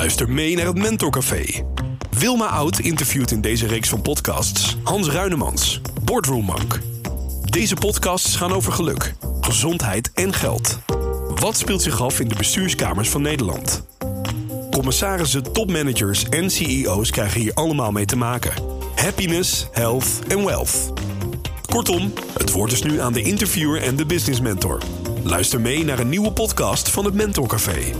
Luister mee naar het Mentorcafé. Wilma Oud interviewt in deze reeks van podcasts Hans Ruinemans, Boardroom Monk. Deze podcasts gaan over geluk, gezondheid en geld. Wat speelt zich af in de bestuurskamers van Nederland? Commissarissen, topmanagers en CEO's krijgen hier allemaal mee te maken. Happiness, health en wealth. Kortom, het woord is nu aan de interviewer en de business mentor. Luister mee naar een nieuwe podcast van het Mentorcafé.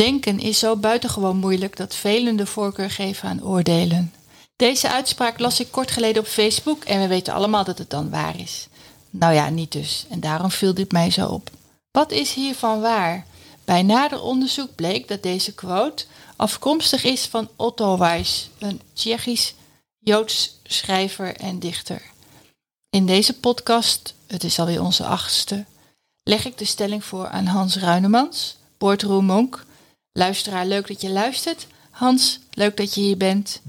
Denken is zo buitengewoon moeilijk dat velen de voorkeur geven aan oordelen. Deze uitspraak las ik kort geleden op Facebook en we weten allemaal dat het dan waar is. Nou ja, niet dus. En daarom viel dit mij zo op. Wat is hiervan waar? Bij nader onderzoek bleek dat deze quote afkomstig is van Otto Weiss, een Tsjechisch-Joods schrijver en dichter. In deze podcast, het is alweer onze achtste, leg ik de stelling voor aan Hans Ruinemans, Boardroom Monk. Luisteraar, leuk dat je luistert. Hans, leuk dat je hier bent.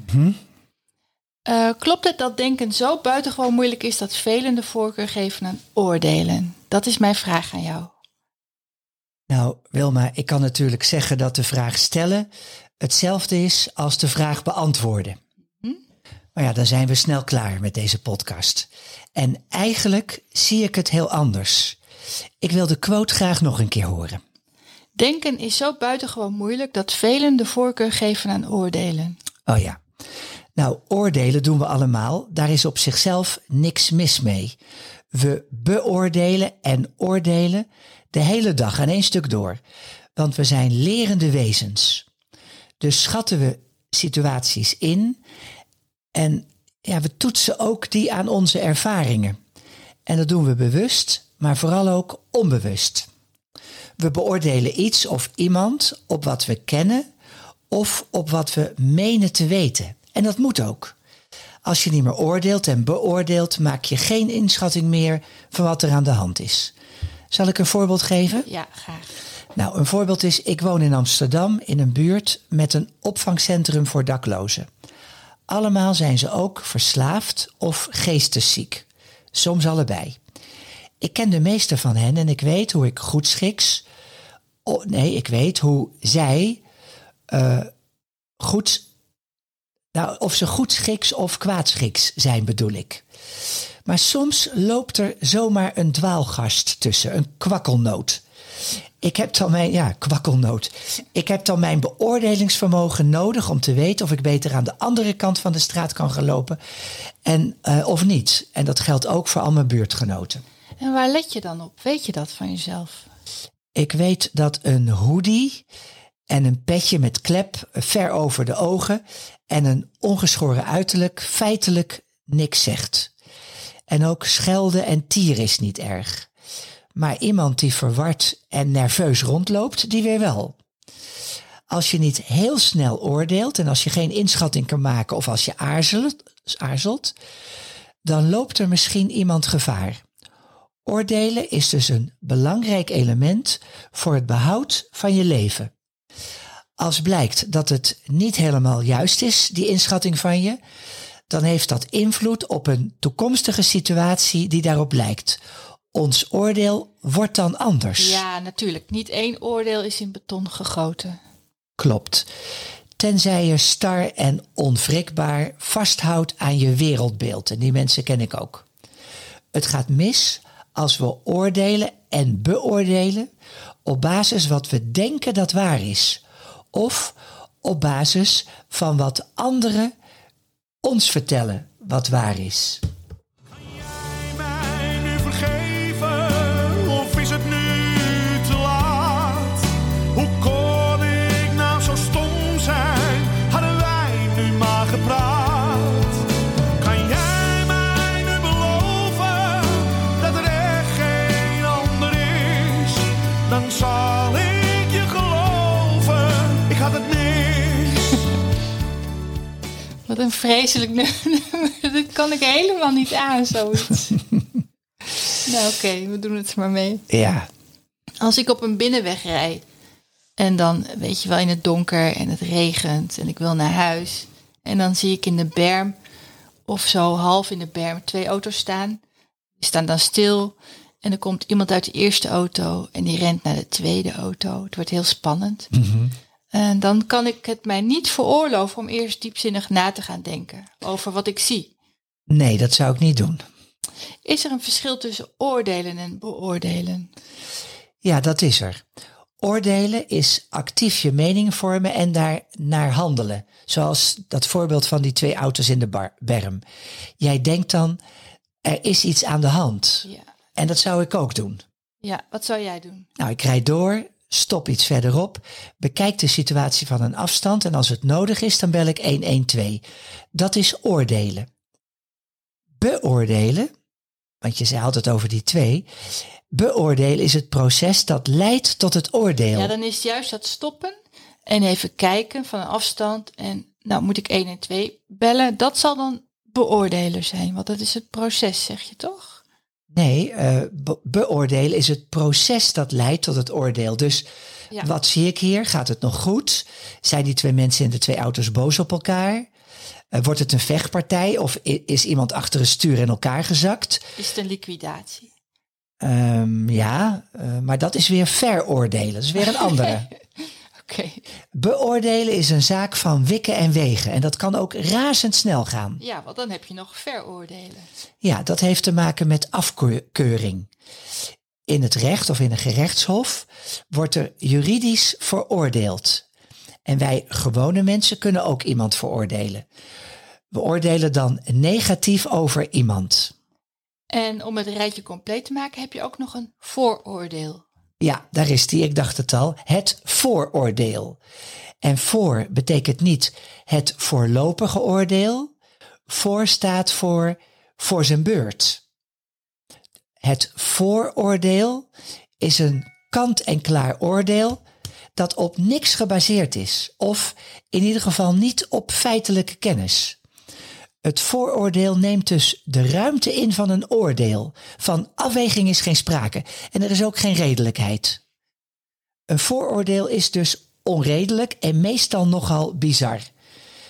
Uh, klopt het dat denken zo buitengewoon moeilijk is dat velen de voorkeur geven aan oordelen? Dat is mijn vraag aan jou. Nou, Wilma, ik kan natuurlijk zeggen dat de vraag stellen hetzelfde is als de vraag beantwoorden. Hm? Maar ja, dan zijn we snel klaar met deze podcast. En eigenlijk zie ik het heel anders. Ik wil de quote graag nog een keer horen. Denken is zo buitengewoon moeilijk dat velen de voorkeur geven aan oordelen. Oh ja. Nou, oordelen doen we allemaal. Daar is op zichzelf niks mis mee. We beoordelen en oordelen de hele dag aan één stuk door. Want we zijn lerende wezens. Dus schatten we situaties in en ja, we toetsen ook die aan onze ervaringen. En dat doen we bewust, maar vooral ook onbewust. We beoordelen iets of iemand op wat we kennen of op wat we menen te weten. En dat moet ook. Als je niet meer oordeelt en beoordeelt, maak je geen inschatting meer van wat er aan de hand is. Zal ik een voorbeeld geven? Ja, graag. Nou, een voorbeeld is: ik woon in Amsterdam in een buurt met een opvangcentrum voor daklozen. Allemaal zijn ze ook verslaafd of geestesziek. Soms allebei. Ik ken de meeste van hen en ik weet hoe ik goedschiks. Oh, nee, ik weet hoe zij uh, goed. Nou, of ze goedschiks of kwaadschiks zijn, bedoel ik. Maar soms loopt er zomaar een dwaalgast tussen, een kwakkelnoot. Ik heb dan mijn, ja, kwakkelnoot. Ik heb dan mijn beoordelingsvermogen nodig om te weten of ik beter aan de andere kant van de straat kan gaan lopen en, uh, of niet. En dat geldt ook voor al mijn buurtgenoten. En waar let je dan op? Weet je dat van jezelf? Ik weet dat een hoodie en een petje met klep ver over de ogen en een ongeschoren uiterlijk feitelijk niks zegt. En ook schelden en tieren is niet erg. Maar iemand die verward en nerveus rondloopt, die weer wel. Als je niet heel snel oordeelt en als je geen inschatting kan maken of als je aarzelt, aarzelt dan loopt er misschien iemand gevaar. Oordelen is dus een belangrijk element voor het behoud van je leven. Als blijkt dat het niet helemaal juist is, die inschatting van je, dan heeft dat invloed op een toekomstige situatie die daarop lijkt. Ons oordeel wordt dan anders. Ja, natuurlijk. Niet één oordeel is in beton gegoten. Klopt. Tenzij je star en onwrikbaar vasthoudt aan je wereldbeeld. En die mensen ken ik ook. Het gaat mis als we oordelen en beoordelen op basis wat we denken dat waar is. Of op basis van wat anderen ons vertellen wat waar is. Vreselijk nummer. Dat kan ik helemaal niet aan, zoiets. nou oké, we doen het maar mee. Ja. Als ik op een binnenweg rijd en dan weet je wel in het donker en het regent en ik wil naar huis. En dan zie ik in de berm of zo half in de berm twee auto's staan. Die staan dan stil En er komt iemand uit de eerste auto en die rent naar de tweede auto. Het wordt heel spannend. En dan kan ik het mij niet veroorloven om eerst diepzinnig na te gaan denken over wat ik zie. Nee, dat zou ik niet doen. Is er een verschil tussen oordelen en beoordelen? Ja, dat is er. Oordelen is actief je mening vormen en daar naar handelen. Zoals dat voorbeeld van die twee auto's in de bar, berm. Jij denkt dan, er is iets aan de hand. Ja. En dat zou ik ook doen. Ja, wat zou jij doen? Nou, ik rijd door, stop iets verderop, bekijk de situatie van een afstand en als het nodig is, dan bel ik 112. Dat is oordelen. Beoordelen, want je zei altijd over die twee. Beoordelen is het proces dat leidt tot het oordeel. Ja, dan is juist dat stoppen en even kijken van een afstand. En nou moet ik 1 en 2 bellen. Dat zal dan beoordelen zijn, want dat is het proces, zeg je toch? Nee, eh, be- beoordelen is het proces dat leidt tot het oordeel. Dus Ja. wat zie ik hier? Gaat het nog goed? Zijn die twee mensen in de twee auto's boos op elkaar? Eh, wordt het een vechtpartij of is iemand achter het stuur in elkaar gezakt? Is het een liquidatie? Ehm, ja, eh, maar dat is weer veroordelen. Dat is weer een andere. Beoordelen is een zaak van wikken en wegen. En dat kan ook razendsnel gaan. Ja, want dan heb je nog veroordelen. Ja, dat heeft te maken met afkeuring. In het recht of in een gerechtshof wordt er juridisch veroordeeld. En wij gewone mensen kunnen ook iemand veroordelen. We oordelen dan negatief over iemand. En om het rijtje compleet te maken heb je ook nog een vooroordeel. Ja, daar is die, ik dacht het al, het vooroordeel. En voor betekent niet het voorlopige oordeel. Voor staat voor voor zijn beurt. Het vooroordeel is een kant-en-klaar oordeel dat op niks gebaseerd is, of in ieder geval niet op feitelijke kennis. Het vooroordeel neemt dus de ruimte in van een oordeel. Van afweging is geen sprake en er is ook geen redelijkheid. Een vooroordeel is dus onredelijk en meestal nogal bizar.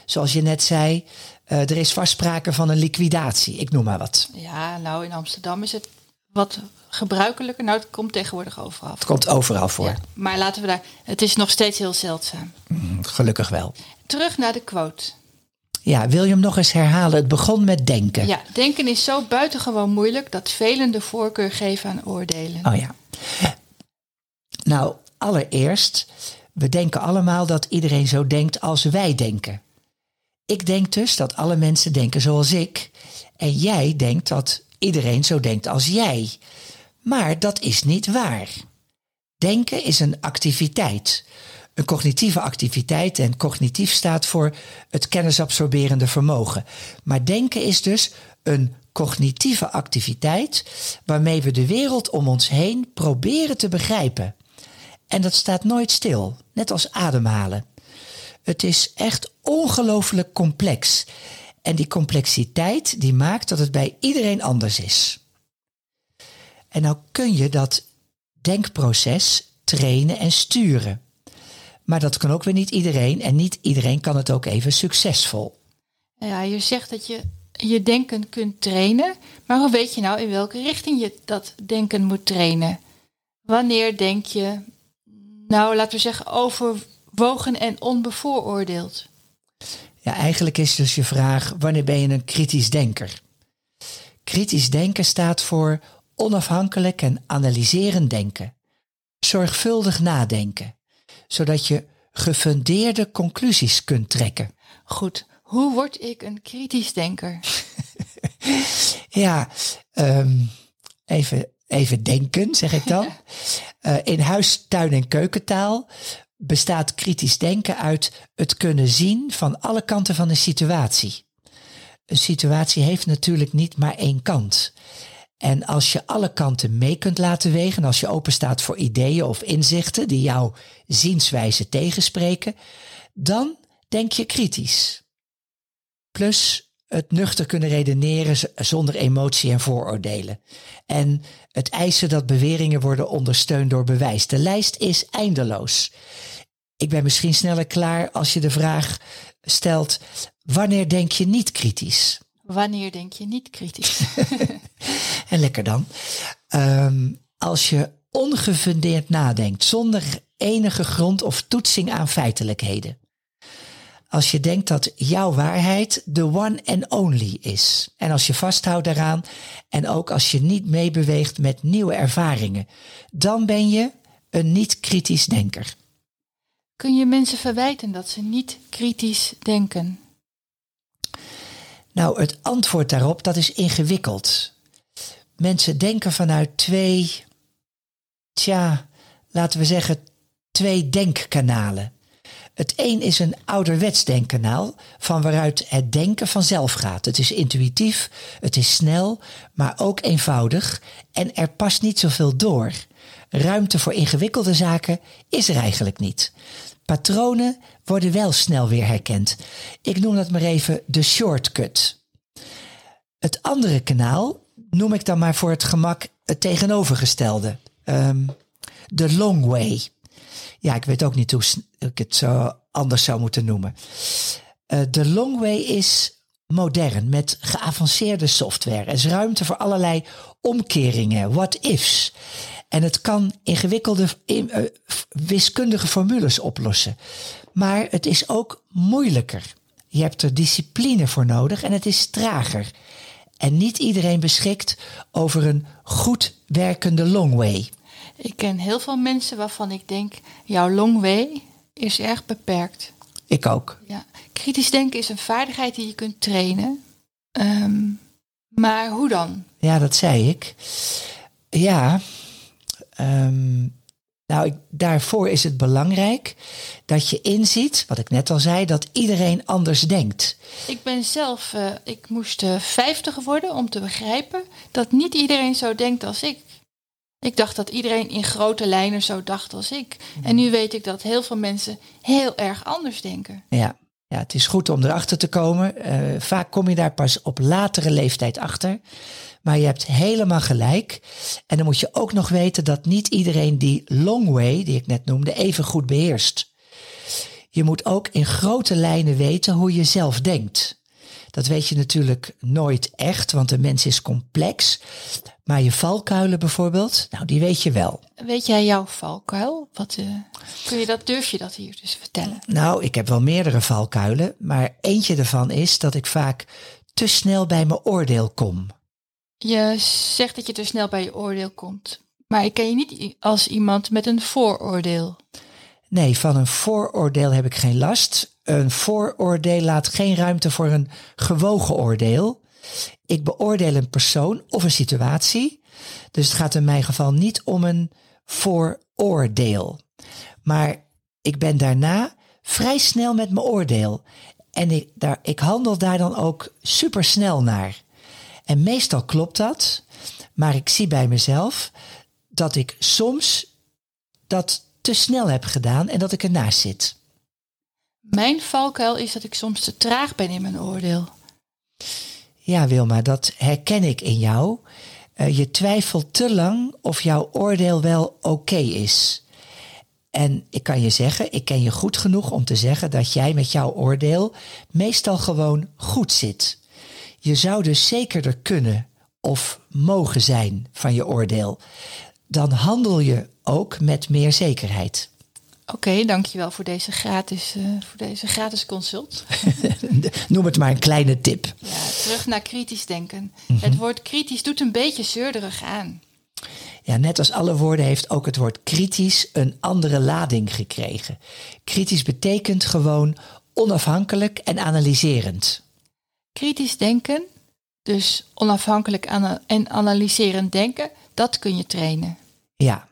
Zoals je net zei, eh, er is vast sprake van een liquidatie, ik noem maar wat. Ja, nou in Amsterdam is het wat gebruikelijker. Nou, het komt tegenwoordig overal. Het komt overal voor, Ja, maar laten we daar. Het is nog steeds heel zeldzaam. gelukkig wel. Terug naar de quote. Ja, wil je hem nog eens herhalen? Het begon met denken. Ja, denken is zo buitengewoon moeilijk dat velen de voorkeur geven aan oordelen. Oh ja. Nou, allereerst, we denken allemaal dat iedereen zo denkt als wij denken. Ik denk dus dat alle mensen denken zoals ik. En jij denkt dat iedereen zo denkt als jij. Maar dat is niet waar. Denken is een activiteit. Een cognitieve activiteit en cognitief staat voor het kennisabsorberende vermogen. Maar denken is dus een cognitieve activiteit waarmee we de wereld om ons heen proberen te begrijpen. En dat staat nooit stil, net als ademhalen. Het is echt ongelooflijk complex. En die complexiteit die maakt dat het bij iedereen anders is. En nou kun je dat denkproces trainen en sturen. Maar dat kan ook weer niet iedereen en niet iedereen kan het ook even succesvol. Ja, je zegt dat je je denken kunt trainen, maar hoe weet je nou in welke richting je dat denken moet trainen? Wanneer denk je, nou laten we zeggen, overwogen en onbevooroordeeld? Ja, eigenlijk is dus je vraag: wanneer ben je een kritisch denker? Kritisch denken staat voor onafhankelijk en analyserend denken. Zorgvuldig nadenken, zodat je gefundeerde conclusies kunt trekken. Goed, hoe word ik een kritisch denker? Ja, ehm, even, even denken, zeg ik dan. Eh, in huis, tuin en keukentaal bestaat kritisch denken uit het kunnen zien van alle kanten van een situatie. Een situatie heeft natuurlijk niet maar één kant. En als je alle kanten mee kunt laten wegen, als je open staat voor ideeën of inzichten die jouw zienswijze tegenspreken, dan denk je kritisch. Plus het nuchter kunnen redeneren zonder emotie en vooroordelen. En het eisen dat beweringen worden ondersteund door bewijs. De lijst is eindeloos. Ik ben misschien sneller klaar als je de vraag stelt: wanneer denk je niet kritisch? Wanneer denk je niet kritisch? En lekker dan. Ehm, als je ongefundeerd nadenkt, zonder enige grond of toetsing aan feitelijkheden. Als je denkt dat jouw waarheid de one and only is. En als je vasthoudt daaraan en ook als je niet meebeweegt met nieuwe ervaringen, dan ben je een niet kritisch denker. Kun je mensen verwijten dat ze niet kritisch denken? Nou, het antwoord daarop, dat is ingewikkeld. Mensen denken vanuit twee, tja, laten we zeggen, twee denkkanalen. Het een is een ouderwets denkkanaal van waaruit het denken vanzelf gaat. Het is intuïtief, het is snel, maar ook eenvoudig en er past niet zoveel door. Ruimte voor ingewikkelde zaken is er eigenlijk niet. Patronen worden wel snel weer herkend. Ik noem dat maar even de shortcut. Het andere kanaal noem ik dan maar voor het gemak het tegenovergestelde. Um, de long way. Ja, ik weet ook niet hoe ik het zo anders zou moeten noemen. Uh, de long way is modern met geavanceerde software. Er is ruimte voor allerlei omkeringen, what-ifs. En het kan ingewikkelde uh, wiskundige formules oplossen. Maar het is ook moeilijker. Je hebt er discipline voor nodig en het is trager. En niet iedereen beschikt over een goed werkende long way. Ik ken heel veel mensen waarvan ik denk, jouw long way is erg beperkt. Ik ook. Ja. Kritisch denken is een vaardigheid die je kunt trainen. Ehm, maar hoe dan? Ja, dat zei ik. Ja, um, nou, ik, daarvoor is het belangrijk dat je inziet, wat ik net al zei, dat iedereen anders denkt. Ik ben zelf, uh, ik moest uh, 50 worden om te begrijpen dat niet iedereen zo denkt als ik. Ik dacht dat iedereen in grote lijnen zo dacht als ik. En nu weet ik dat heel veel mensen heel erg anders denken. Ja, ja het is goed om erachter te komen. Uh, vaak kom je daar pas op latere leeftijd achter. Maar je hebt helemaal gelijk. En dan moet je ook nog weten dat niet iedereen die long way, die ik net noemde, even goed beheerst. Je moet ook in grote lijnen weten hoe je zelf denkt. Dat weet je natuurlijk nooit echt, want de mens is complex. Maar je valkuilen bijvoorbeeld, nou die weet je wel. Weet jij jouw valkuil? Wat, uh, kun je dat, durf je dat hier dus vertellen? Nou, ik heb wel meerdere valkuilen, maar eentje ervan is dat ik vaak te snel bij mijn oordeel kom. Je zegt dat je te snel bij je oordeel komt. Maar ik ken je niet als iemand met een vooroordeel. Nee, van een vooroordeel heb ik geen last. Een vooroordeel laat geen ruimte voor een gewogen oordeel. Ik beoordeel een persoon of een situatie. Dus het gaat in mijn geval niet om een vooroordeel. Maar ik ben daarna vrij snel met mijn oordeel. En ik, daar, ik handel daar dan ook super snel naar. En meestal klopt dat, maar ik zie bij mezelf dat ik soms dat te snel heb gedaan en dat ik ernaast zit. Mijn valkuil is dat ik soms te traag ben in mijn oordeel. Ja, Wilma, dat herken ik in jou. Uh, je twijfelt te lang of jouw oordeel wel oké is. En ik kan je zeggen, ik ken je goed genoeg om te zeggen dat jij met jouw oordeel meestal gewoon goed zit. Je zou dus zekerder kunnen of mogen zijn van je oordeel. Dan handel je ook met meer zekerheid. Oké, dankjewel voor deze gratis, uh, voor deze gratis consult. Noem het maar een kleine tip. Ja, terug naar kritisch denken. Mhm. Het woord kritisch doet een beetje zeurderig aan. Ja, net als alle woorden heeft ook het woord kritisch een andere lading gekregen. Kritisch betekent gewoon onafhankelijk en analyserend. Kritisch denken, dus onafhankelijk en analyserend denken, dat kun je trainen. Ja,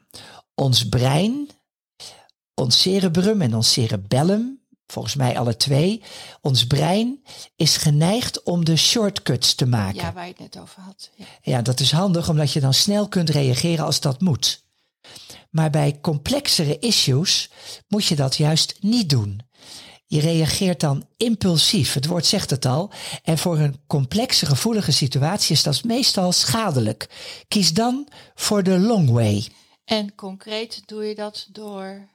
ons brein, ons cerebrum en ons cerebellum, volgens mij alle twee, ons brein is geneigd om de shortcuts te maken. Ja, waar je het net over had. Ja. ja, dat is handig omdat je dan snel kunt reageren als dat moet. Maar bij complexere issues moet je dat juist niet doen. Je reageert dan impulsief, het woord zegt het al. En voor een complexe, gevoelige situatie is dat meestal schadelijk. Kies dan voor de long way. En concreet doe je dat door?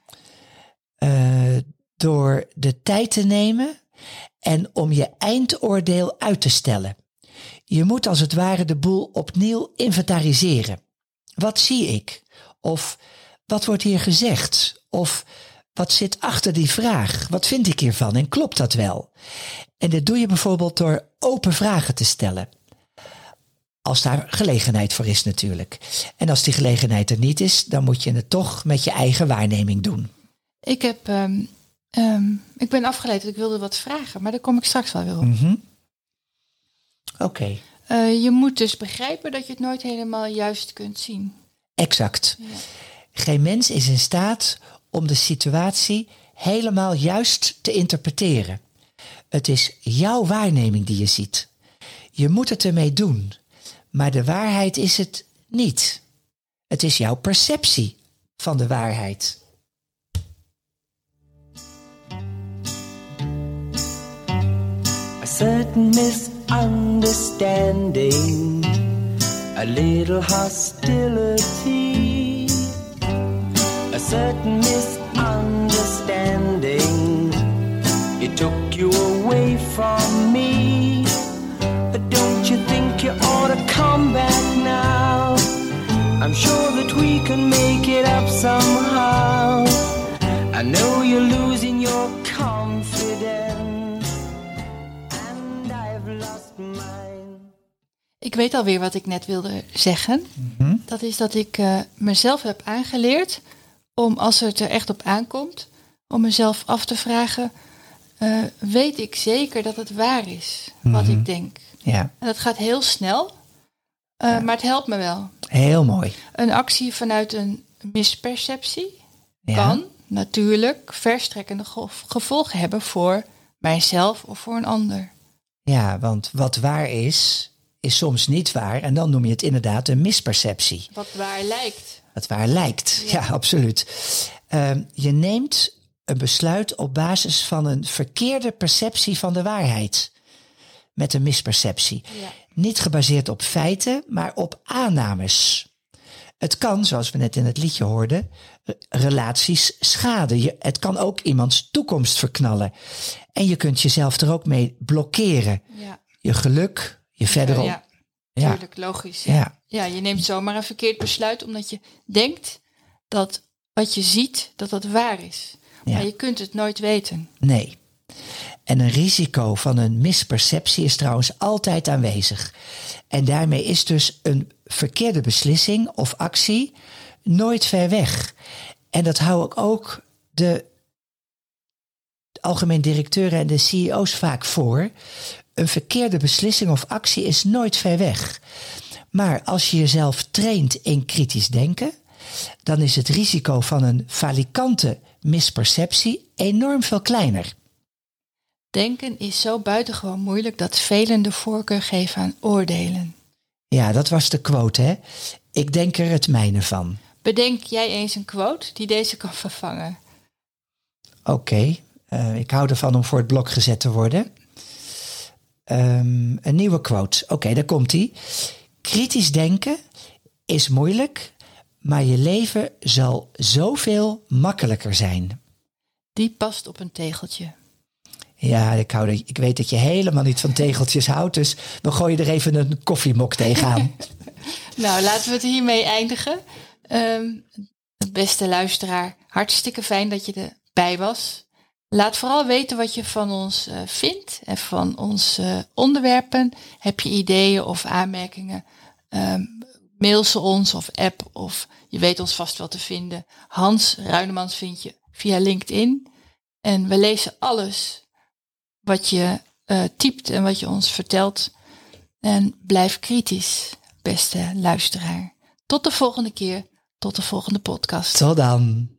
Uh, door de tijd te nemen en om je eindoordeel uit te stellen. Je moet als het ware de boel opnieuw inventariseren. wat zie ik? Of wat wordt hier gezegd? Of wat zit achter die vraag? Wat vind ik hiervan en klopt dat wel? En dit doe je bijvoorbeeld door open vragen te stellen. Als daar gelegenheid voor is natuurlijk. En als die gelegenheid er niet is, dan moet je het toch met je eigen waarneming doen. Ik, heb, ehm, ehm, ik ben afgeleid, ik wilde wat vragen, maar daar kom ik straks wel weer op. Mhm. Oké, Eh, je moet dus begrijpen dat je het nooit helemaal juist kunt zien. exact. Geen mens is in staat om de situatie helemaal juist te interpreteren. Het is jouw waarneming die je ziet. Je moet het ermee doen, maar de waarheid is het niet. Het is jouw perceptie van de waarheid. Certain misunderstanding, a little hostility, a certain misunderstanding. It took you away from me. But don't you think you ought to come back now? I'm sure that we can make it up somehow. I know you're losing your confidence, Ik weet alweer wat ik net wilde zeggen. Dat is dat ik eh, mezelf heb aangeleerd om als het er echt op aankomt, om mezelf af te vragen, eh, weet ik zeker dat het waar is wat ik denk? Ja, En dat gaat heel snel, eh, maar het helpt me wel. heel mooi. Een actie vanuit een misperceptie Ja. kan natuurlijk verstrekkende ge- gevolgen hebben voor mijzelf of voor een ander. Ja, want wat waar is, is soms niet waar. En dan noem je het inderdaad een misperceptie. Wat waar lijkt. Het waar lijkt. Ja, absoluut. Ehm, je neemt een besluit op basis van een verkeerde perceptie van de waarheid. Met een misperceptie. Ja. Niet gebaseerd op feiten, maar op aannames. Het kan, zoals we net in het liedje hoorden, re- relaties schaden. Je, het kan ook iemands toekomst verknallen. En je kunt jezelf er ook mee blokkeren. Ja, Je geluk, je verderop. ja, Ja. tuurlijk, logisch. Ja. Ja. ja, je neemt zomaar een verkeerd besluit omdat je denkt dat wat je ziet, dat dat waar is. Ja. Maar je kunt het nooit weten. Nee. En een risico van een misperceptie is trouwens altijd aanwezig. En daarmee is dus een verkeerde beslissing of actie nooit ver weg. En dat hou ik ook de algemeen directeuren en de CEO's vaak voor. Een verkeerde beslissing of actie is nooit ver weg. Maar als je jezelf traint in kritisch denken, dan is het risico van een falikante misperceptie enorm veel kleiner. Denken is zo buitengewoon moeilijk dat velen de voorkeur geven aan oordelen. Ja, dat was de quote, hè? Ik denk er het mijne van. Bedenk jij eens een quote die deze kan vervangen. Oké, eh, ik hou ervan om voor het blok gezet te worden. Ehm, een nieuwe quote. Oké, daar komt ie. Kritisch denken is moeilijk, maar je leven zal zoveel makkelijker zijn. Die past op een tegeltje. Ja, ik, hou er, ik weet dat je helemaal niet van tegeltjes houdt, dus we gooien er even een koffiemok tegenaan. Nou, laten we het hiermee eindigen. Ehm, beste luisteraar, hartstikke fijn dat je erbij was. Laat vooral weten wat je van ons eh, vindt en van onze onderwerpen. Heb je ideeën of aanmerkingen? Ehm, mail ze ons of app of je weet ons vast wel te vinden. Hans Ruinemans vind je via LinkedIn. En we lezen alles wat je eh, typt en wat je ons vertelt. En blijf kritisch, beste luisteraar. Tot de volgende keer, tot de volgende podcast. Tot dan.